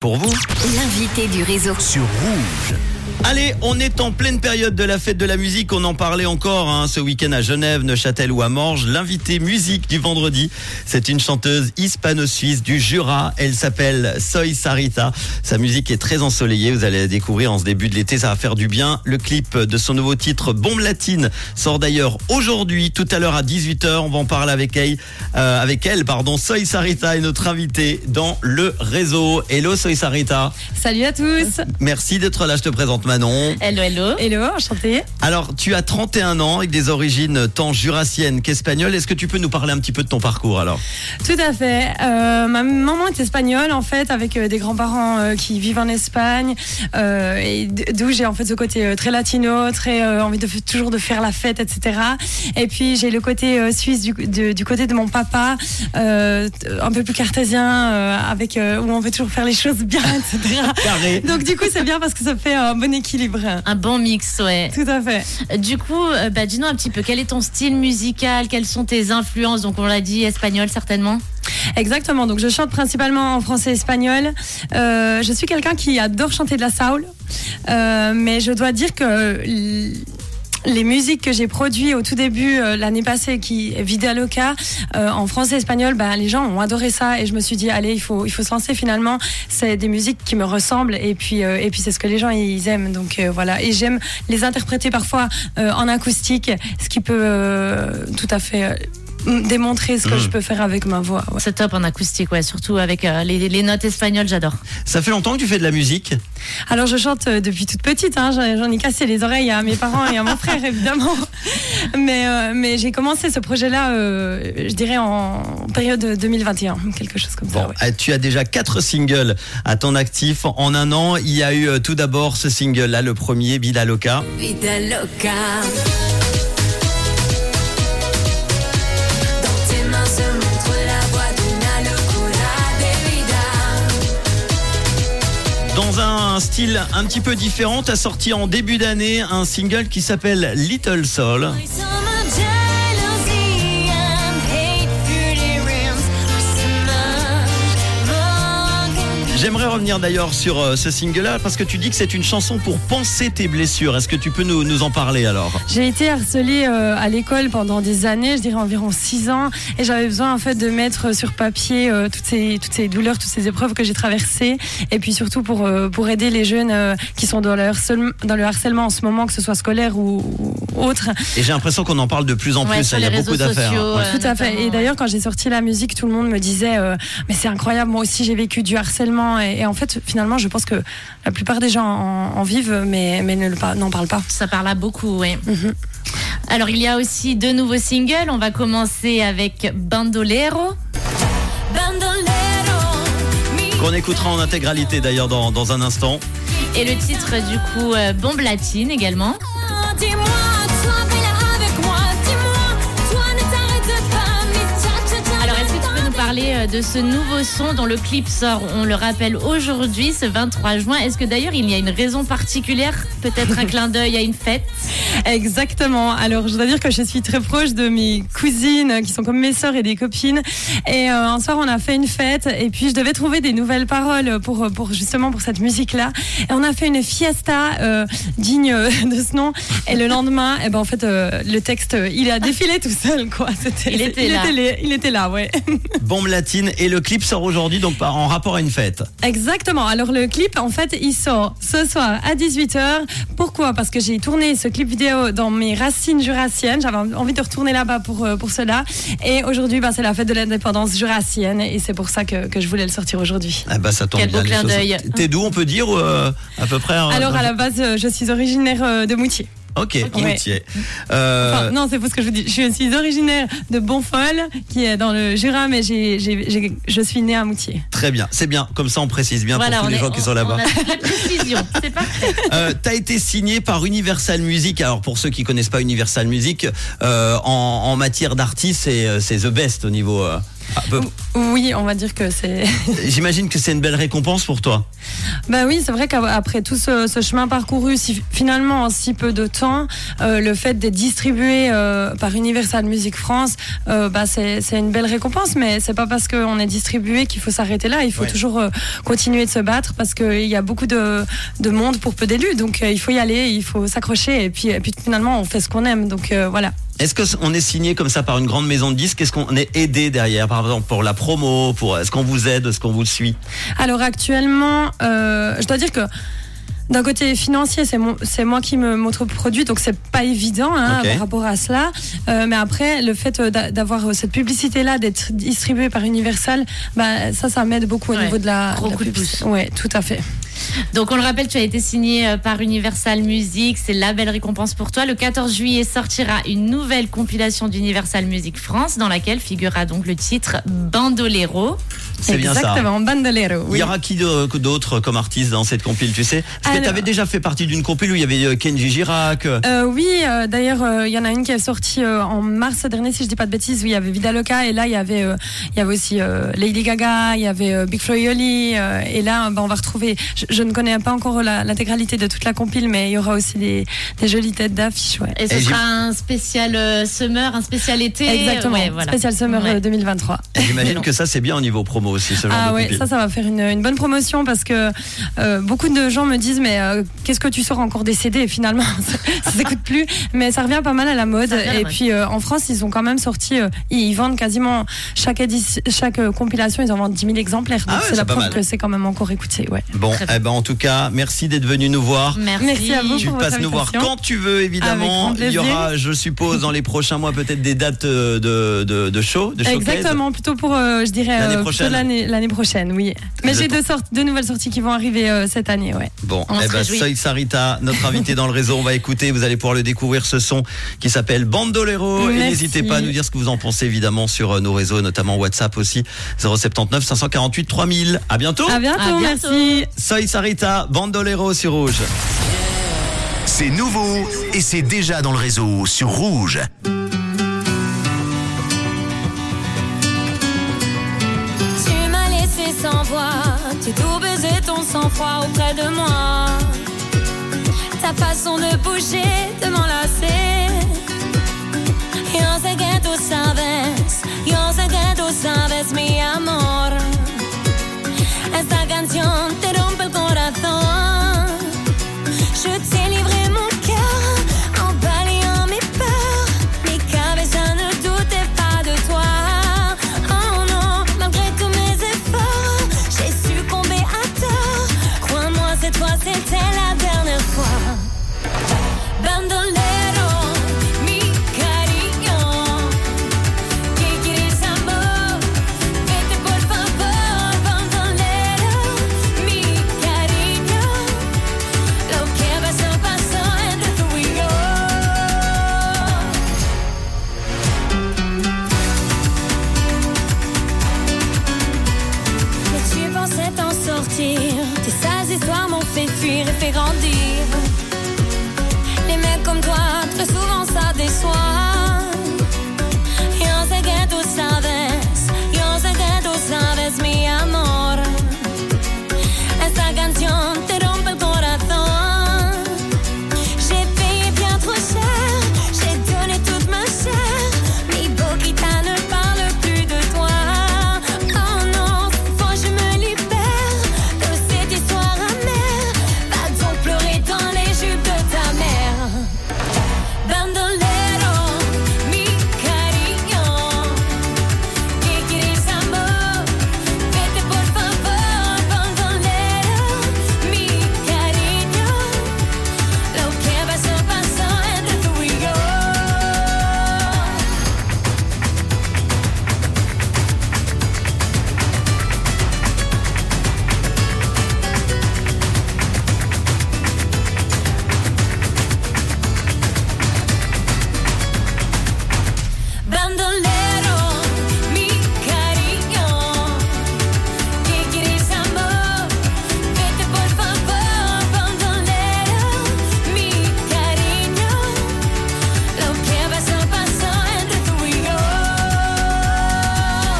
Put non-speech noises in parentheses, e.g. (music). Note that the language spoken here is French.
Pour vous L'invité du réseau. sur Rouge. Allez, on est en pleine période de la fête de la musique. On en parlait encore hein, ce week-end à Genève, Neuchâtel ou à Morges. L'invité musique du vendredi, c'est une chanteuse hispano-suisse du Jura. Elle s'appelle Soy Sarita. Sa musique est très ensoleillée. Vous allez la découvrir en ce début de l'été. Ça va faire du bien. Le clip de son nouveau titre Bombe Latine sort d'ailleurs aujourd'hui, tout à l'heure à 18h. On va en parler avec elle. euh, avec elle, pardon. Soy Sarita est notre invitée dans le réseau. Hello Soy Sarita. Salut à tous. Merci d'être là. Je te présente Manon. Hello, hello. Hello, enchantée. Alors, tu as 31 ans avec des origines tant jurassiennes qu'espagnoles. Est-ce que tu peux nous parler un petit peu de ton parcours alors? Tout à fait. Euh, ma maman est espagnole en fait, avec euh, des grands-parents euh, qui vivent en Espagne, euh, et d'où j'ai en fait ce côté euh, très latino, très euh, envie de toujours de faire la fête, etc. Et puis j'ai le côté euh, suisse du, de- du côté de mon papa, euh, un peu plus cartésien, euh, avec euh, où on veut toujours faire les choses bien, (laughs) etc. Carré. Donc du coup c'est bien parce que ça fait un bon équilibre. Un bon mix, ouais. Tout à fait. Du coup, euh, bah, dis-nous un petit peu, quel est ton style musical? Quelles sont tes influences? Donc, on l'a dit, espagnol certainement. Exactement. Donc, je chante principalement en français et espagnol. Euh, je suis quelqu'un qui adore chanter de la soul, Euh, mais je dois dire que les musiques que j'ai produites au tout début euh, l'année passée, qui Vida Loca, euh, en français et espagnol, ben, les gens ont adoré ça et je me suis dit allez, il faut il faut se lancer finalement. C'est des musiques qui me ressemblent et puis euh, et puis c'est ce que les gens ils aiment. Donc euh, voilà. Et j'aime les interpréter parfois euh, en acoustique, ce qui peut euh, tout à fait démontrer ce que Mm. je peux faire avec ma voix. ouais. C'est top en acoustique, ouais. Surtout avec euh, les, les notes espagnoles, j'adore. Ça fait longtemps que tu fais de la musique? Alors je chante euh, depuis toute petite, hein. j'en j'en ai cassé les oreilles à mes parents et à mon (laughs) frère évidemment. Mais, euh, mais j'ai commencé ce projet-là, euh, je dirais en période 2021, quelque chose comme ça. Ouais. euh, tu as déjà quatre singles à ton actif en un an. Il y a eu euh, tout d'abord ce single-là, le premier, Vida Loca. Vida loca. Un style un petit peu différent, as sorti en début d'année un single qui s'appelle Little Soul. Revenir d'ailleurs sur euh, ce single-là parce que tu dis que c'est une chanson pour penser tes blessures. Est-ce que tu peux nous, nous en parler alors? J'ai été harcelée euh, à l'école pendant des années, je dirais environ six ans, et j'avais besoin en fait de mettre sur papier euh, toutes ces toutes ces douleurs, toutes ces épreuves que j'ai traversées, et puis surtout pour euh, pour aider les jeunes euh, qui sont dans le harcèlement, dans le harcèlement en ce moment, que ce soit scolaire ou, ou autre. Et j'ai l'impression qu'on en parle de plus en Ouais, plus. Il y a beaucoup d'affaires. sociaux, Ouais. euh, Tout à fait. Et d'ailleurs, quand j'ai sorti la musique, tout le monde me disait euh, mais c'est incroyable, moi aussi j'ai vécu du harcèlement. Et, et en fait, finalement, je pense que la plupart des gens en, en vivent, mais mais ne le par- n'en parlent pas. Ça parle à beaucoup, oui. Mhm. Alors, il y a aussi deux nouveaux singles. On va commencer avec Bandolero. Bandolero. Qu'on écoutera en intégralité d'ailleurs dans, dans un instant. Et le titre, du coup, euh, Bombe Latine également. Parler euh, de ce nouveau son dont le clip sort, on le rappelle, aujourd'hui, ce 23 juin Est-ce que d'ailleurs, il y a une raison particulière? Peut-être un (laughs) clin d'œil à une fête? Exactement. Alors, je dois dire que je suis très proche de mes cousines qui sont comme mes sœurs et des copines. Et euh, un soir, on a fait une fête et puis je devais trouver des nouvelles paroles pour pour justement pour cette musique-là. Et on a fait une fiesta euh, digne (laughs) de ce nom. Et le lendemain, eh ben en fait, euh, le texte, euh, il a défilé tout seul, quoi. Il était là. Était, il était là, ouais. Bombe latine et le clip sort aujourd'hui donc par- en rapport à une fête. Exactement. Alors le clip, en fait, il sort ce soir à 18h. Pourquoi? Parce que j'ai tourné ce clip vidéo dans mes racines jurassiennes. J'avais envie de retourner là-bas pour, euh, pour cela. Et aujourd'hui, bah, c'est la fête de l'indépendance jurassienne. Et c'est pour ça que, que je voulais le sortir aujourd'hui. Ah bah ça tombe Quel bien. beau clin d'œil. T'es d'où on peut dire euh, à peu près euh, Alors à la base, je suis originaire euh, de Moutier. Ok, Ouais. Moutier. Euh, Enfin, non, c'est faux ce que je vous dis. Je suis originaire de Bonfol, qui est dans le Jura, mais j'ai, j'ai- j'ai- je suis née à Moutier. Très bien, c'est bien. Comme ça, on précise bien Voilà, pour tous les gens qui on- sont là-bas. La précision, c'est parfait. (laughs) Euh, T'as été signé par Universal Music. Alors pour ceux qui connaissent pas Universal Music, euh, en, en matière d'artiste, c'est euh, c'est the best au niveau. Ah, bah, Oui, on va dire que c'est. (laughs) J'imagine que c'est une belle récompense pour toi. Bah oui, c'est vrai qu'après tout ce, ce chemin parcouru, si, finalement en si peu de temps, euh, le fait d'être distribué euh, par Universal Music France, euh, bah c'est une belle récompense, mais c'est pas parce qu'on est distribué qu'il faut s'arrêter là. Il faut Ouais. toujours continuer de se battre parce qu'il y a beaucoup de, de monde pour peu d'élus, donc il faut y aller, il faut s'accrocher et puis, et puis finalement on fait ce qu'on aime, donc voilà. Est-ce qu'on est signé comme ça par une grande maison de disques? Est-ce qu'on est aidé derrière, par exemple, pour la promo pour Est-ce qu'on vous aide Est-ce qu'on vous suit? Alors actuellement, euh, je dois dire que d'un côté financier, c'est moi qui me m'autoproduis, donc c'est pas évident hein, par rapport à cela. Euh, mais après, le fait euh, d'a- d'avoir euh, cette publicité-là, d'être distribuée par Universal, bah, ça, ça m'aide beaucoup au Ouais, niveau de la, gros de la coup de publicité. pouce. Ouais, tout à fait. Donc on le rappelle, tu as été signé par Universal Music, c'est la belle récompense pour toi. Le 14 juillet sortira une nouvelle compilation d'Universal Music France dans laquelle figurera donc le titre Bandolero. C'est bien ça. Exactement, bandolero. Il y aura qui d'autres comme artistes dans cette compile, tu sais? Parce que tu avais déjà fait partie d'une compile où il y avait euh, Kenji Girac. euh, Euh, oui, euh, d'ailleurs, euh, il y en a une qui est sortie euh, en mars dernier, si je dis pas de bêtises, où il y avait Vidaloka, et là, il y avait, euh, il y avait aussi euh, Lady Gaga, il y avait euh, Big Flo et Oli, euh, et là, bah, on va retrouver, je, je ne connais pas encore l'intégralité de toute la compile, mais il y aura aussi des, des jolies têtes d'affiches, ouais. Et ce Et sera un spécial euh, summer, un spécial été. Exactement, Ouais, voilà. spécial Summer Ouais. euh, 2023. J'imagine que ça, c'est bien au niveau promo aussi, ce genre Ah de ouais, ça, ça va faire une, une bonne promotion parce que euh, beaucoup de gens me disent mais euh, qu'est-ce que tu sors encore des CD et finalement? (laughs) Ça, ça s'écoute plus, mais ça revient pas mal à la mode et ouais. puis euh, en France ils ont quand même sorti, euh, ils, vendent quasiment chaque édition, chaque compilation ils en vendent 10 000 exemplaires donc Ah ouais, c'est la preuve mal. que c'est quand même encore écouté, ouais. Bon, eh ben, en tout cas, merci d'être venu nous voir. Merci. Merci à vous. Tu pour votre passes nous voir quand tu veux, évidemment. Il y aura, je suppose, dans les prochains mois, peut-être des dates de, de, de show, de showcase. Exactement, plutôt pour, euh, je dirais, L'année prochaine. L'année l'année prochaine, oui. Mais j'ai deux, sortes, deux nouvelles sorties qui vont arriver euh, cette année, ouais. Bon, On eh ben. Soy Sarita, notre invité dans le réseau, on va écouter, vous allez pouvoir le découvrir, ce son qui s'appelle Bandolero. Et n'hésitez pas à nous dire ce que vous en pensez, évidemment, sur euh, nos réseaux, notamment WhatsApp aussi, 079 548 3000. À bientôt. À bientôt, À bientôt. merci. Soy Sarita, Bandolero sur Rouge. C'est nouveau et c'est déjà dans le réseau sur Rouge. Sang-froid auprès de moi. Ta façon de bouger, de m'enlacer. Yo sé que tú sabes, yo sé que tú sabes, mi amor. Esta canción te rompe el corazón. Fait grandir.